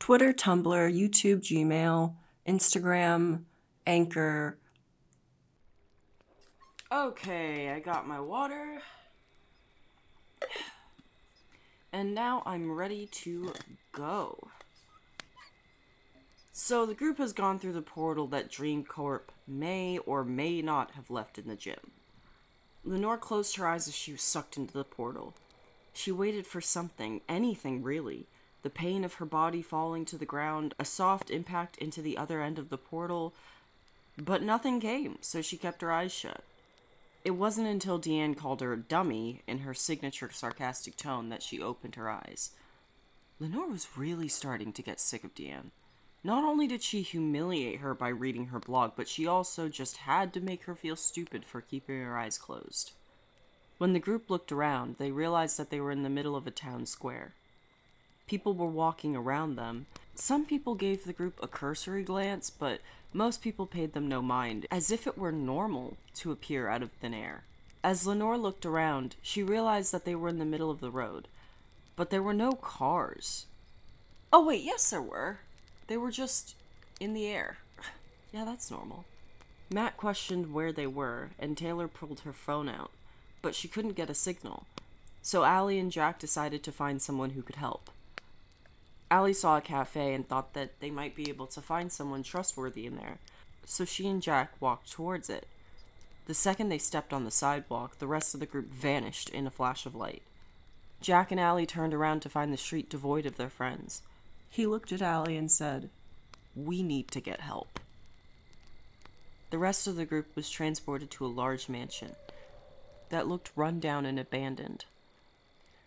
Twitter, Tumblr, YouTube, Gmail, Instagram, Anchor. Okay, I got my water. And now I'm ready to go. So the group has gone through the portal that Dream Corp may or may not have left in the gym. Lenore closed her eyes as she was sucked into the portal. She waited for something, anything really. The pain of her body falling to the ground, a soft impact into the other end of the portal, but nothing came, so she kept her eyes shut. It wasn't until Deanne called her a dummy in her signature sarcastic tone that she opened her eyes. Lenore was really starting to get sick of Deanne. Not only did she humiliate her by reading her blog, but she also just had to make her feel stupid for keeping her eyes closed. When the group looked around, they realized that they were in the middle of a town square. People were walking around them. Some people gave the group a cursory glance, but most people paid them no mind, as if it were normal to appear out of thin air. As Lenore looked around, she realized that they were in the middle of the road, but there were no cars. Oh, wait, yes, there were. They were just in the air. yeah, that's normal. Matt questioned where they were, and Taylor pulled her phone out, but she couldn't get a signal. So Allie and Jack decided to find someone who could help. Allie saw a cafe and thought that they might be able to find someone trustworthy in there, so she and Jack walked towards it. The second they stepped on the sidewalk, the rest of the group vanished in a flash of light. Jack and Allie turned around to find the street devoid of their friends. He looked at Allie and said, We need to get help. The rest of the group was transported to a large mansion that looked run down and abandoned.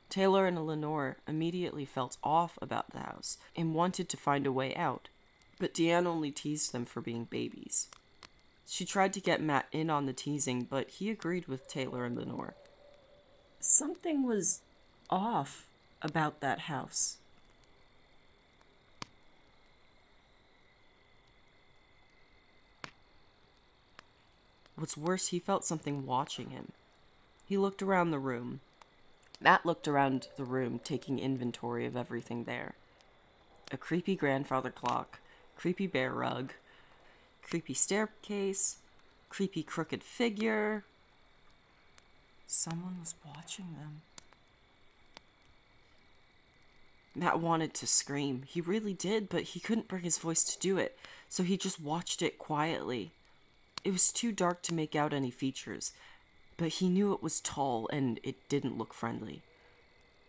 Taylor and Lenore immediately felt off about the house and wanted to find a way out, but Deanne only teased them for being babies. She tried to get Matt in on the teasing, but he agreed with Taylor and Lenore. Something was off about that house. What's worse, he felt something watching him. He looked around the room. Matt looked around the room, taking inventory of everything there a creepy grandfather clock, creepy bear rug, creepy staircase, creepy crooked figure. Someone was watching them. Matt wanted to scream. He really did, but he couldn't bring his voice to do it, so he just watched it quietly. It was too dark to make out any features, but he knew it was tall and it didn't look friendly.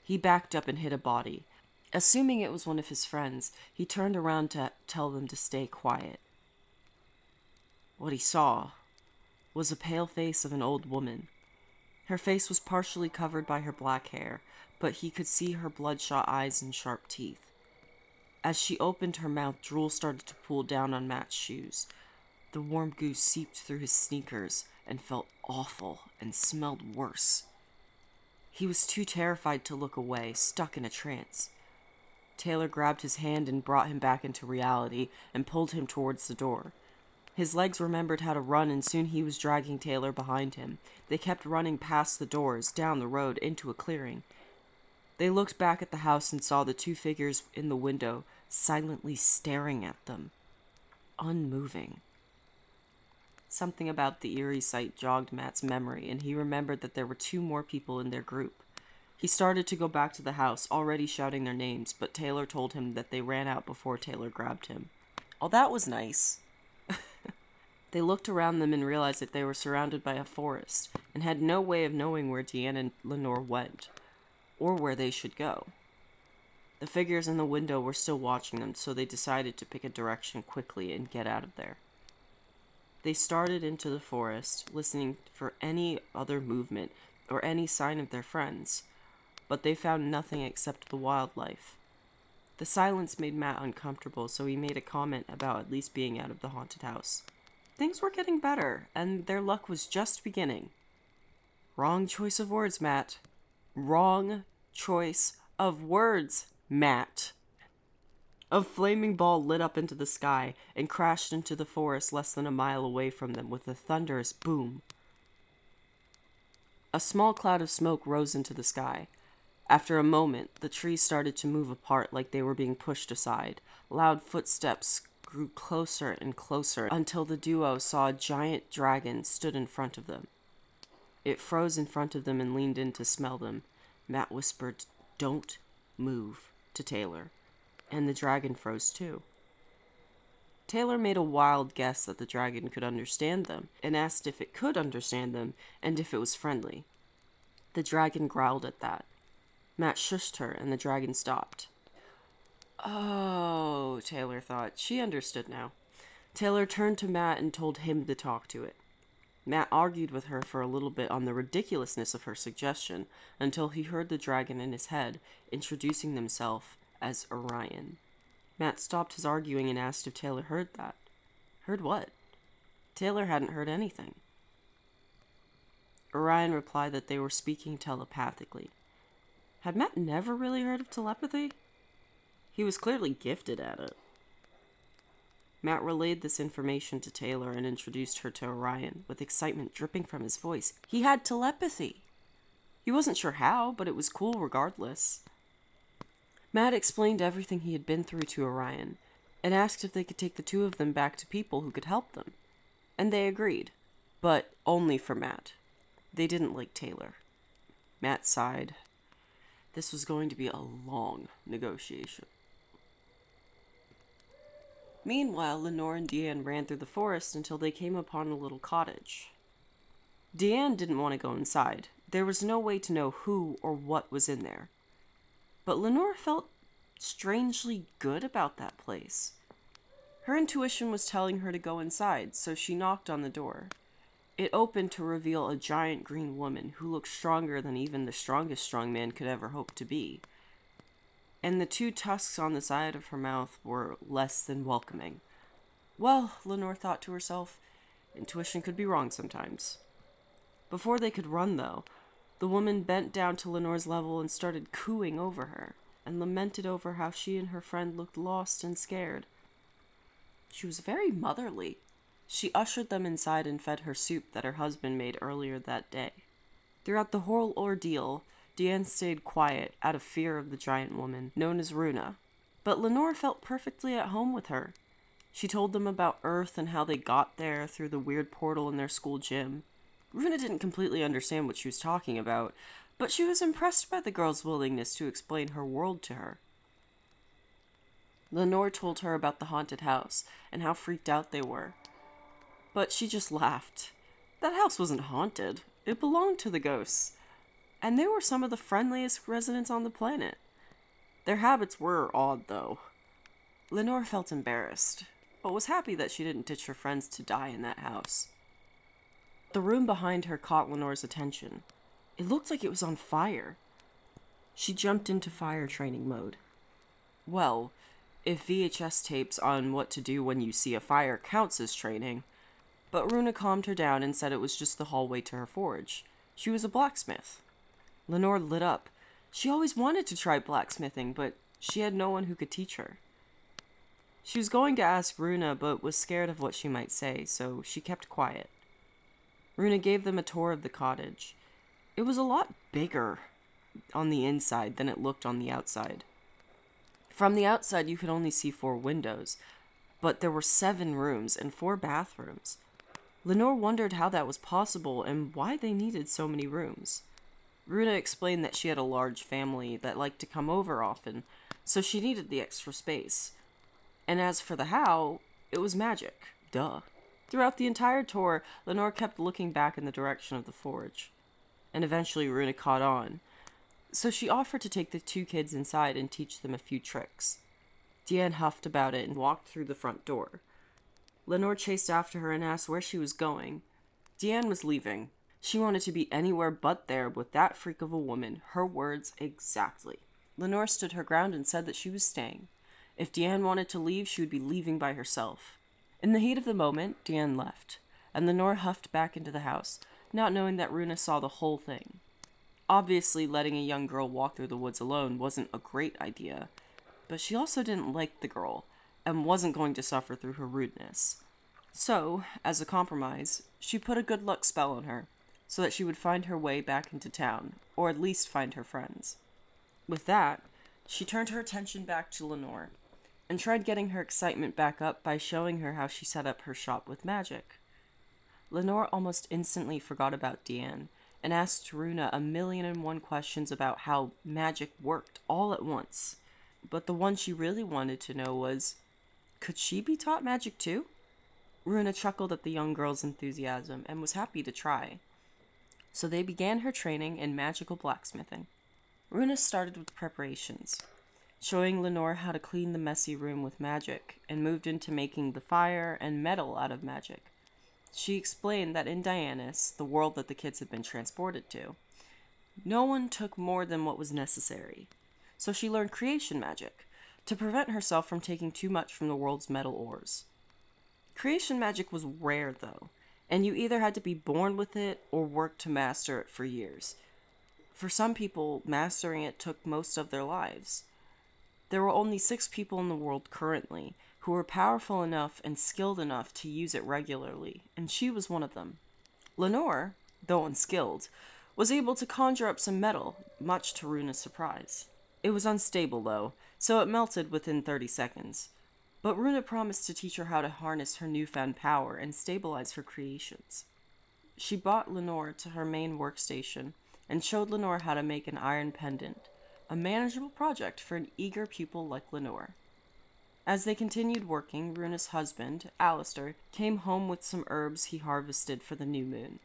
He backed up and hit a body. Assuming it was one of his friends, he turned around to tell them to stay quiet. What he saw was a pale face of an old woman. Her face was partially covered by her black hair, but he could see her bloodshot eyes and sharp teeth. As she opened her mouth, drool started to pool down on Matt's shoes. The warm goo seeped through his sneakers and felt awful and smelled worse. He was too terrified to look away, stuck in a trance. Taylor grabbed his hand and brought him back into reality and pulled him towards the door. His legs remembered how to run, and soon he was dragging Taylor behind him. They kept running past the doors, down the road, into a clearing. They looked back at the house and saw the two figures in the window, silently staring at them, unmoving. Something about the eerie sight jogged Matt's memory, and he remembered that there were two more people in their group. He started to go back to the house, already shouting their names, but Taylor told him that they ran out before Taylor grabbed him. Oh, that was nice. they looked around them and realized that they were surrounded by a forest and had no way of knowing where Deanne and Lenore went, or where they should go. The figures in the window were still watching them, so they decided to pick a direction quickly and get out of there. They started into the forest, listening for any other movement or any sign of their friends, but they found nothing except the wildlife. The silence made Matt uncomfortable, so he made a comment about at least being out of the haunted house. Things were getting better, and their luck was just beginning. Wrong choice of words, Matt. Wrong choice of words, Matt. A flaming ball lit up into the sky and crashed into the forest less than a mile away from them with a thunderous boom. A small cloud of smoke rose into the sky. After a moment, the trees started to move apart like they were being pushed aside. Loud footsteps grew closer and closer until the duo saw a giant dragon stood in front of them. It froze in front of them and leaned in to smell them. Matt whispered, Don't move, to Taylor, and the dragon froze too. Taylor made a wild guess that the dragon could understand them and asked if it could understand them and if it was friendly. The dragon growled at that. Matt shushed her and the dragon stopped. Oh, Taylor thought. She understood now. Taylor turned to Matt and told him to talk to it. Matt argued with her for a little bit on the ridiculousness of her suggestion until he heard the dragon in his head introducing themselves as Orion. Matt stopped his arguing and asked if Taylor heard that. Heard what? Taylor hadn't heard anything. Orion replied that they were speaking telepathically. Had Matt never really heard of telepathy? He was clearly gifted at it. Matt relayed this information to Taylor and introduced her to Orion, with excitement dripping from his voice. He had telepathy. He wasn't sure how, but it was cool regardless. Matt explained everything he had been through to Orion and asked if they could take the two of them back to people who could help them. And they agreed, but only for Matt. They didn't like Taylor. Matt sighed. This was going to be a long negotiation. Meanwhile, Lenore and Deanne ran through the forest until they came upon a little cottage. Deanne didn't want to go inside. There was no way to know who or what was in there. But Lenore felt strangely good about that place. Her intuition was telling her to go inside, so she knocked on the door. It opened to reveal a giant green woman who looked stronger than even the strongest strong man could ever hope to be and the two tusks on the side of her mouth were less than welcoming. Well, Lenore thought to herself, intuition could be wrong sometimes. Before they could run, though, the woman bent down to Lenore's level and started cooing over her, and lamented over how she and her friend looked lost and scared. She was very motherly. She ushered them inside and fed her soup that her husband made earlier that day. Throughout the whole ordeal, Deanne stayed quiet out of fear of the giant woman, known as Runa. But Lenore felt perfectly at home with her. She told them about Earth and how they got there through the weird portal in their school gym. Runa didn't completely understand what she was talking about, but she was impressed by the girl's willingness to explain her world to her. Lenore told her about the haunted house and how freaked out they were. But she just laughed. That house wasn't haunted, it belonged to the ghosts and they were some of the friendliest residents on the planet. Their habits were odd, though. Lenore felt embarrassed, but was happy that she didn't ditch her friends to die in that house. The room behind her caught Lenore's attention. It looked like it was on fire. She jumped into fire training mode. Well, if VHS tapes on what to do when you see a fire counts as training, but Runa calmed her down and said it was just the hallway to her forge. She was a blacksmith. Lenore lit up. She always wanted to try blacksmithing, but she had no one who could teach her. She was going to ask Runa, but was scared of what she might say, so she kept quiet. Runa gave them a tour of the cottage. It was a lot bigger on the inside than it looked on the outside. From the outside, you could only see four windows, but there were seven rooms and four bathrooms. Lenore wondered how that was possible and why they needed so many rooms. Runa explained that she had a large family that liked to come over often, so she needed the extra space. And as for the how, it was magic. Duh. Throughout the entire tour, Lenore kept looking back in the direction of the forge. And eventually Runa caught on. So she offered to take the two kids inside and teach them a few tricks. Deanne huffed about it and walked through the front door. Lenore chased after her and asked where she was going. Deanne was leaving, she wanted to be anywhere but there with that freak of a woman, her words exactly. Lenore stood her ground and said that she was staying. If Deanne wanted to leave, she would be leaving by herself. In the heat of the moment, Deanne left, and Lenore huffed back into the house, not knowing that Runa saw the whole thing. Obviously, letting a young girl walk through the woods alone wasn't a great idea, but she also didn't like the girl, and wasn't going to suffer through her rudeness. So, as a compromise, she put a good luck spell on her so that she would find her way back into town, or at least find her friends. With that, she turned her attention back to Lenore and tried getting her excitement back up by showing her how she set up her shop with magic. Lenore almost instantly forgot about Deanne and asked Runa a million and one questions about how magic worked all at once. But the one she really wanted to know was could she be taught magic too? Runa chuckled at the young girl's enthusiasm and was happy to try. So they began her training in magical blacksmithing. Runa started with preparations, showing Lenore how to clean the messy room with magic, and moved into making the fire and metal out of magic. She explained that in Dianus, the world that the kids had been transported to, no one took more than what was necessary. So she learned creation magic to prevent herself from taking too much from the world's metal ores. Creation magic was rare, though, and you either had to be born with it or work to master it for years. For some people, mastering it took most of their lives. There were only six people in the world currently who were powerful enough and skilled enough to use it regularly, and she was one of them. Lenore, though unskilled, was able to conjure up some metal, much to Runa's surprise. It was unstable, though, so it melted within 30 seconds. But Runa promised to teach her how to harness her newfound power and stabilize her creations. She brought Lenore to her main workstation and showed Lenore how to make an iron pendant, a manageable project for an eager pupil like Lenore. As they continued working, Runa's husband, Alistair, came home with some herbs he harvested for the new moon.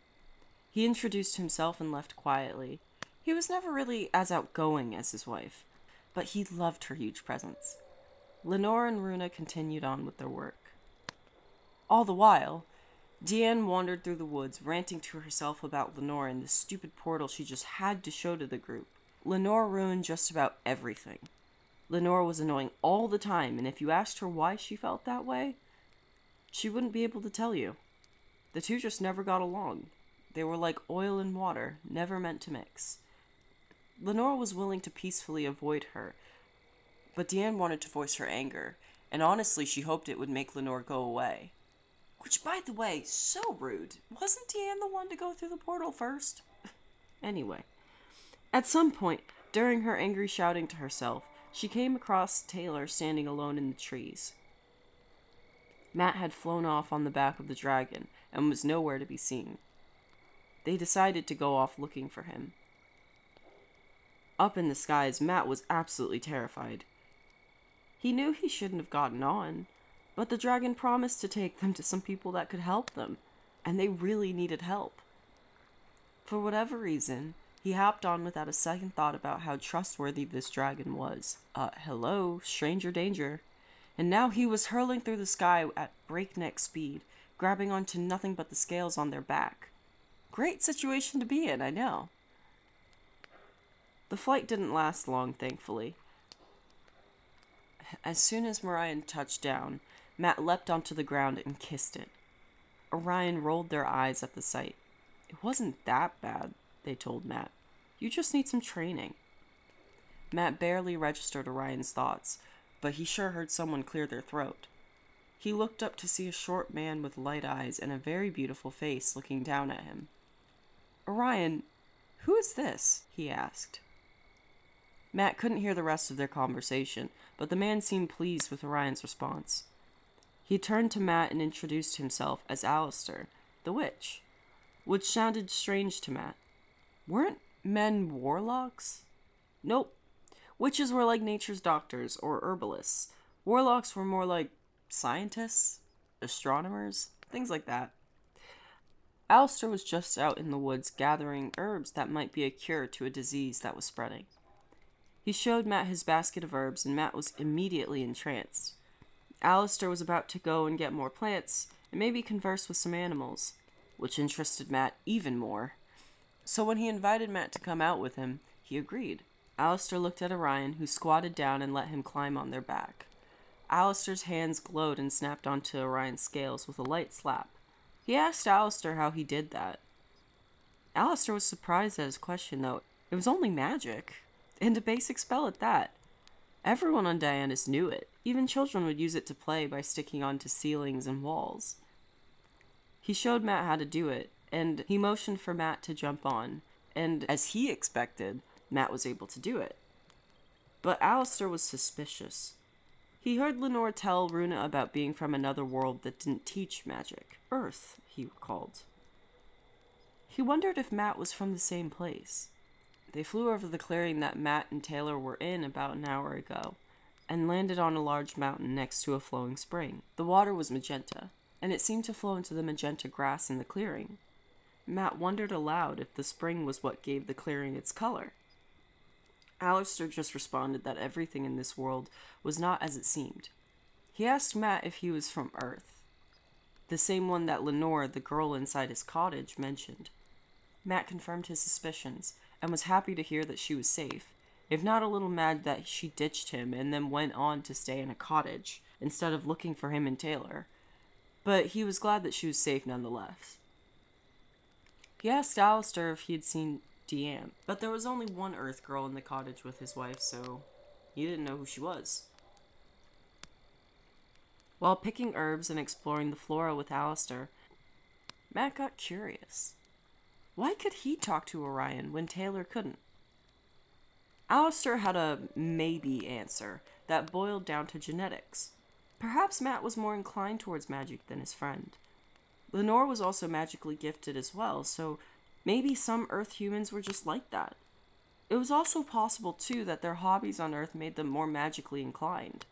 He introduced himself and left quietly. He was never really as outgoing as his wife, but he loved her huge presence. Lenore and Runa continued on with their work. All the while, Deanne wandered through the woods, ranting to herself about Lenore and the stupid portal she just had to show to the group. Lenore ruined just about everything. Lenore was annoying all the time, and if you asked her why she felt that way, she wouldn't be able to tell you. The two just never got along. They were like oil and water, never meant to mix. Lenore was willing to peacefully avoid her, but Deanne wanted to voice her anger, and honestly, she hoped it would make Lenore go away. Which, by the way, so rude. Wasn't Deanne the one to go through the portal first? anyway, at some point, during her angry shouting to herself, she came across Taylor standing alone in the trees. Matt had flown off on the back of the dragon and was nowhere to be seen. They decided to go off looking for him. Up in the skies, Matt was absolutely terrified. He knew he shouldn't have gotten on, but the dragon promised to take them to some people that could help them, and they really needed help. For whatever reason, he hopped on without a second thought about how trustworthy this dragon was. Uh, hello, stranger danger. And now he was hurling through the sky at breakneck speed, grabbing onto nothing but the scales on their back. Great situation to be in, I know. The flight didn't last long, thankfully. As soon as Orion touched down, Matt leapt onto the ground and kissed it. Orion rolled their eyes at the sight. It wasn't that bad, they told Matt. You just need some training. Matt barely registered Orion's thoughts, but he sure heard someone clear their throat. He looked up to see a short man with light eyes and a very beautiful face looking down at him. Orion, who is this? he asked. Matt couldn't hear the rest of their conversation, but the man seemed pleased with Orion's response. He turned to Matt and introduced himself as Alistair, the witch, which sounded strange to Matt. Weren't men warlocks? Nope. Witches were like nature's doctors or herbalists. Warlocks were more like scientists, astronomers, things like that. Alistair was just out in the woods gathering herbs that might be a cure to a disease that was spreading. He showed Matt his basket of herbs, and Matt was immediately entranced. Alistair was about to go and get more plants and maybe converse with some animals, which interested Matt even more. So when he invited Matt to come out with him, he agreed. Alistair looked at Orion, who squatted down and let him climb on their back. Alistair's hands glowed and snapped onto Orion's scales with a light slap. He asked Alistair how he did that. Alistair was surprised at his question, though. It was only magic, and a basic spell at that. Everyone on Dianus knew it. Even children would use it to play by sticking onto ceilings and walls. He showed Matt how to do it, and he motioned for Matt to jump on, and as he expected, Matt was able to do it. But Alistair was suspicious. He heard Lenore tell Runa about being from another world that didn't teach magic. Earth, he recalled. He wondered if Matt was from the same place. They flew over the clearing that Matt and Taylor were in about an hour ago and landed on a large mountain next to a flowing spring. The water was magenta, and it seemed to flow into the magenta grass in the clearing. Matt wondered aloud if the spring was what gave the clearing its color. Alistair just responded that everything in this world was not as it seemed. He asked Matt if he was from Earth, the same one that Lenore, the girl inside his cottage, mentioned. Matt confirmed his suspicions and was happy to hear that she was safe, if not a little mad that she ditched him and then went on to stay in a cottage instead of looking for him and Taylor. But he was glad that she was safe nonetheless. He asked Alistair if he had seen Deanne, but there was only one Earth girl in the cottage with his wife, so he didn't know who she was. While picking herbs and exploring the flora with Alistair, Matt got curious. Why could he talk to Orion when Taylor couldn't? Alistair had a maybe answer that boiled down to genetics. Perhaps Matt was more inclined towards magic than his friend. Lenore was also magically gifted as well, so Maybe some Earth humans were just like that. It was also possible, too, that their hobbies on Earth made them more magically inclined.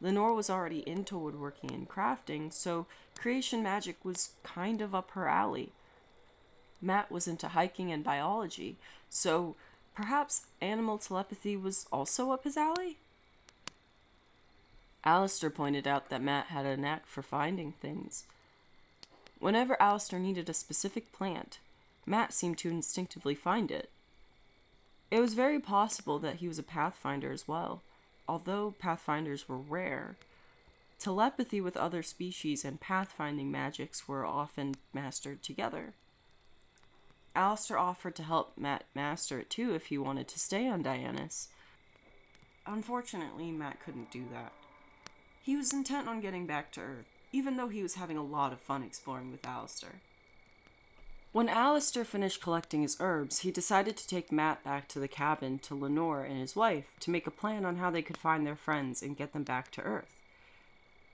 Lenore was already into woodworking and crafting, so creation magic was kind of up her alley. Matt was into hiking and biology, so perhaps animal telepathy was also up his alley? Alistair pointed out that Matt had a knack for finding things. Whenever Alistair needed a specific plant, Matt seemed to instinctively find it. It was very possible that he was a pathfinder as well, although pathfinders were rare. Telepathy with other species and pathfinding magics were often mastered together. Alistair offered to help Matt master it too if he wanted to stay on Dianus. Unfortunately, Matt couldn't do that. He was intent on getting back to Earth, even though he was having a lot of fun exploring with Alistair. When Alistair finished collecting his herbs, he decided to take Matt back to the cabin to Lenore and his wife to make a plan on how they could find their friends and get them back to Earth.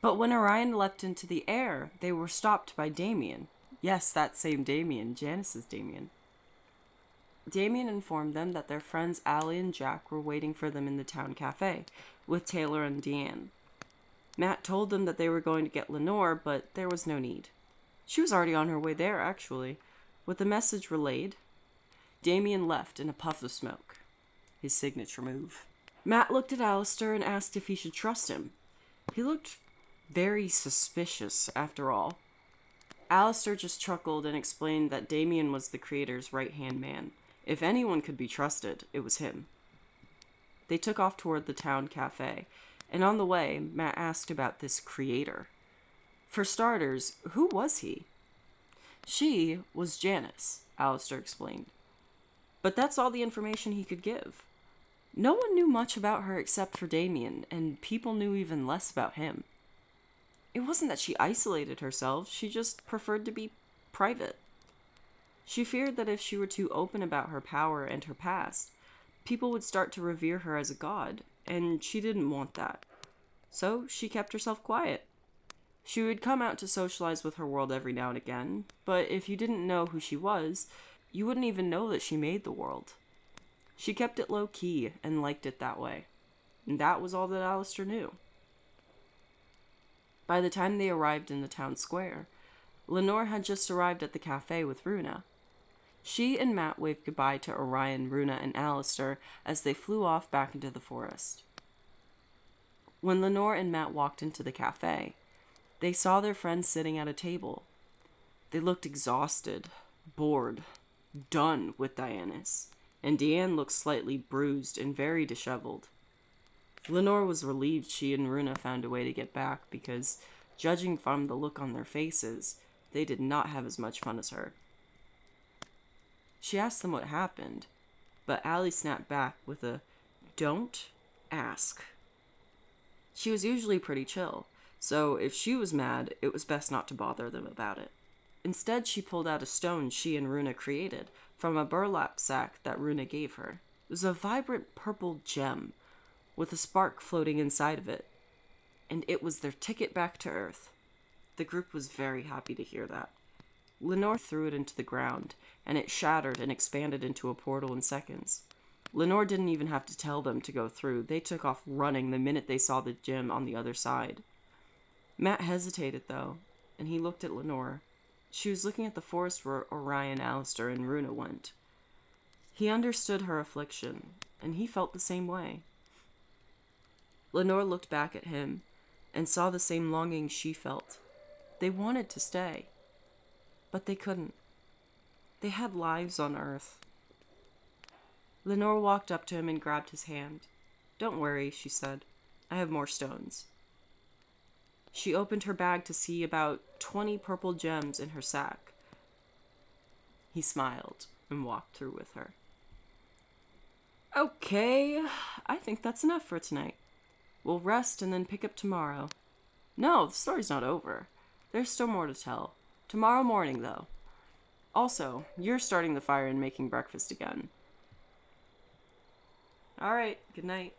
But when Orion leapt into the air, they were stopped by Damien. Yes, that same Damien, Janice's Damien. Damien informed them that their friends Allie and Jack were waiting for them in the town cafe, with Taylor and Deanne. Matt told them that they were going to get Lenore, but there was no need. She was already on her way there, actually. With the message relayed, Damien left in a puff of smoke. His signature move. Matt looked at Alistair and asked if he should trust him. He looked very suspicious, after all. Alistair just chuckled and explained that Damien was the creator's right hand man. If anyone could be trusted, it was him. They took off toward the town cafe, and on the way, Matt asked about this creator. For starters, who was he? She was Janice, Alistair explained. But that's all the information he could give. No one knew much about her except for Damien, and people knew even less about him. It wasn't that she isolated herself, she just preferred to be private. She feared that if she were too open about her power and her past, people would start to revere her as a god, and she didn't want that. So she kept herself quiet. She would come out to socialize with her world every now and again, but if you didn't know who she was, you wouldn't even know that she made the world. She kept it low key and liked it that way. And that was all that Alistair knew. By the time they arrived in the town square, Lenore had just arrived at the cafe with Runa. She and Matt waved goodbye to Orion, Runa, and Alistair as they flew off back into the forest. When Lenore and Matt walked into the cafe, they saw their friends sitting at a table. They looked exhausted, bored, done with Dianus, and Deanne looked slightly bruised and very disheveled. Lenore was relieved she and Runa found a way to get back because, judging from the look on their faces, they did not have as much fun as her. She asked them what happened, but Allie snapped back with a don't ask. She was usually pretty chill, so if she was mad, it was best not to bother them about it. Instead, she pulled out a stone she and Runa created from a burlap sack that Runa gave her. It was a vibrant purple gem, with a spark floating inside of it. And it was their ticket back to Earth. The group was very happy to hear that. Lenore threw it into the ground, and it shattered and expanded into a portal in seconds. Lenore didn't even have to tell them to go through. They took off running the minute they saw the gym on the other side. Matt hesitated, though, and he looked at Lenore. She was looking at the forest where Orion, Alistair, and Runa went. He understood her affliction, and he felt the same way. Lenore looked back at him and saw the same longing she felt. They wanted to stay, but they couldn't. They had lives on Earth. Lenore walked up to him and grabbed his hand. Don't worry, she said. I have more stones. She opened her bag to see about twenty purple gems in her sack. He smiled and walked through with her. Okay, I think that's enough for tonight. We'll rest and then pick up tomorrow. No, the story's not over. There's still more to tell. Tomorrow morning, though. Also, you're starting the fire and making breakfast again. All right, good night.